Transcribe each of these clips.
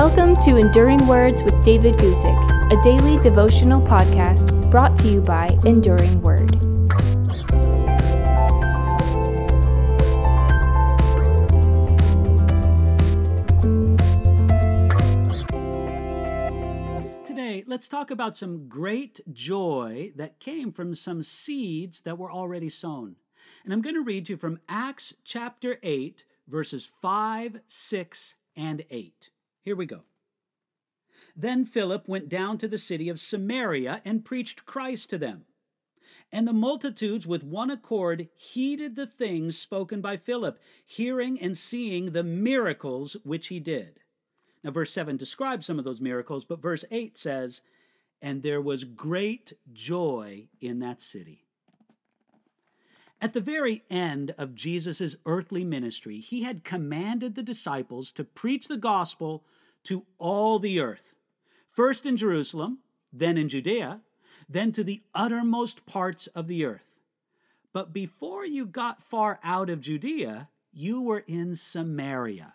Welcome to Enduring Words with David Guzik, a daily devotional podcast brought to you by Enduring Word. Today, let's talk about some great joy that came from some seeds that were already sown. And I'm going to read to you from Acts chapter 8, verses 5, 6, and 8. Here we go. Then Philip went down to the city of Samaria and preached Christ to them. And the multitudes with one accord heeded the things spoken by Philip, hearing and seeing the miracles which he did. Now, verse 7 describes some of those miracles, but verse 8 says, And there was great joy in that city. At the very end of Jesus' earthly ministry, he had commanded the disciples to preach the gospel to all the earth, first in Jerusalem, then in Judea, then to the uttermost parts of the earth. But before you got far out of Judea, you were in Samaria.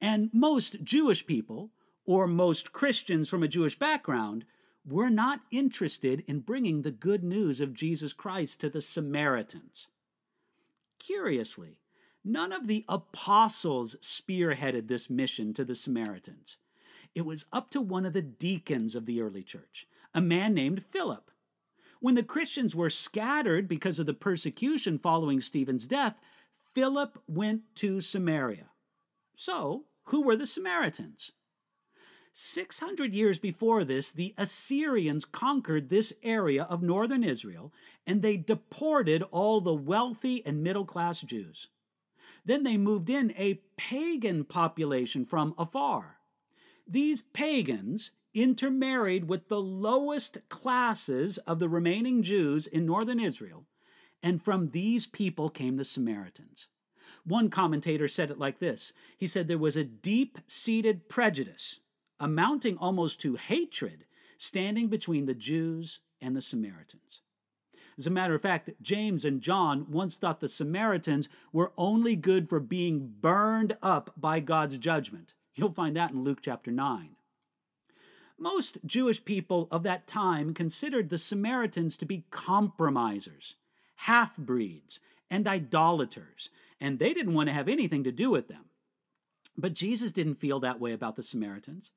And most Jewish people, or most Christians from a Jewish background, were not interested in bringing the good news of Jesus Christ to the Samaritans. Curiously, none of the apostles spearheaded this mission to the Samaritans it was up to one of the deacons of the early church, a man named Philip. When the Christians were scattered because of the persecution following Stephen's death, Philip went to Samaria. So, who were the Samaritans? 600 years before this, the Assyrians conquered this area of northern Israel and they deported all the wealthy and middle class Jews. Then they moved in a pagan population from afar. These pagans intermarried with the lowest classes of the remaining Jews in northern Israel, and from these people came the Samaritans. One commentator said it like this He said there was a deep seated prejudice, amounting almost to hatred, standing between the Jews and the Samaritans. As a matter of fact, James and John once thought the Samaritans were only good for being burned up by God's judgment. You'll find that in Luke chapter 9. Most Jewish people of that time considered the Samaritans to be compromisers, half breeds, and idolaters, and they didn't want to have anything to do with them. But Jesus didn't feel that way about the Samaritans.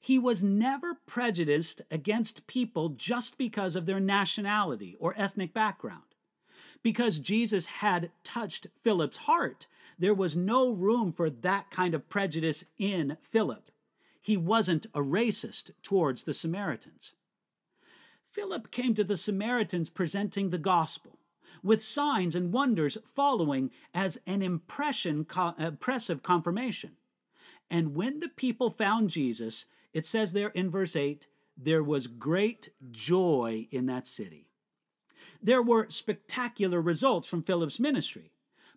He was never prejudiced against people just because of their nationality or ethnic background. Because Jesus had touched Philip's heart, there was no room for that kind of prejudice in Philip. He wasn't a racist towards the Samaritans. Philip came to the Samaritans presenting the gospel, with signs and wonders following as an impression, uh, impressive confirmation. And when the people found Jesus, it says there in verse 8, there was great joy in that city. There were spectacular results from Philip's ministry,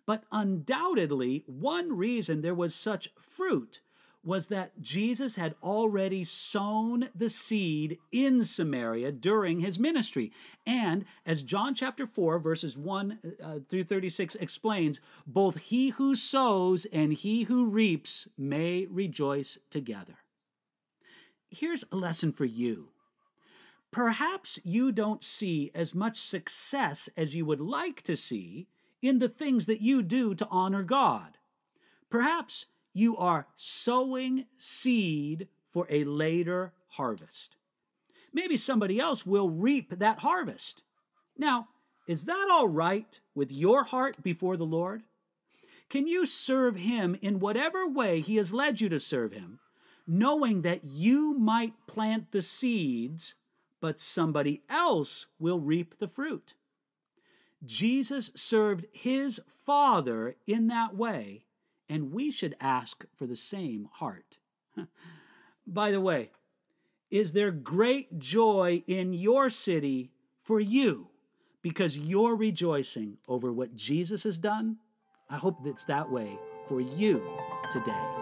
but undoubtedly, one reason there was such fruit was that Jesus had already sown the seed in Samaria during his ministry. And as John chapter 4, verses 1 uh, through 36 explains, both he who sows and he who reaps may rejoice together. Here's a lesson for you Perhaps you don't see as much success as you would like to see in the things that you do to honor God. Perhaps you are sowing seed for a later harvest. Maybe somebody else will reap that harvest. Now, is that all right with your heart before the Lord? Can you serve Him in whatever way He has led you to serve Him, knowing that you might plant the seeds but somebody else will reap the fruit. Jesus served his Father in that way, and we should ask for the same heart. By the way, is there great joy in your city for you because you're rejoicing over what Jesus has done? I hope it's that way for you today.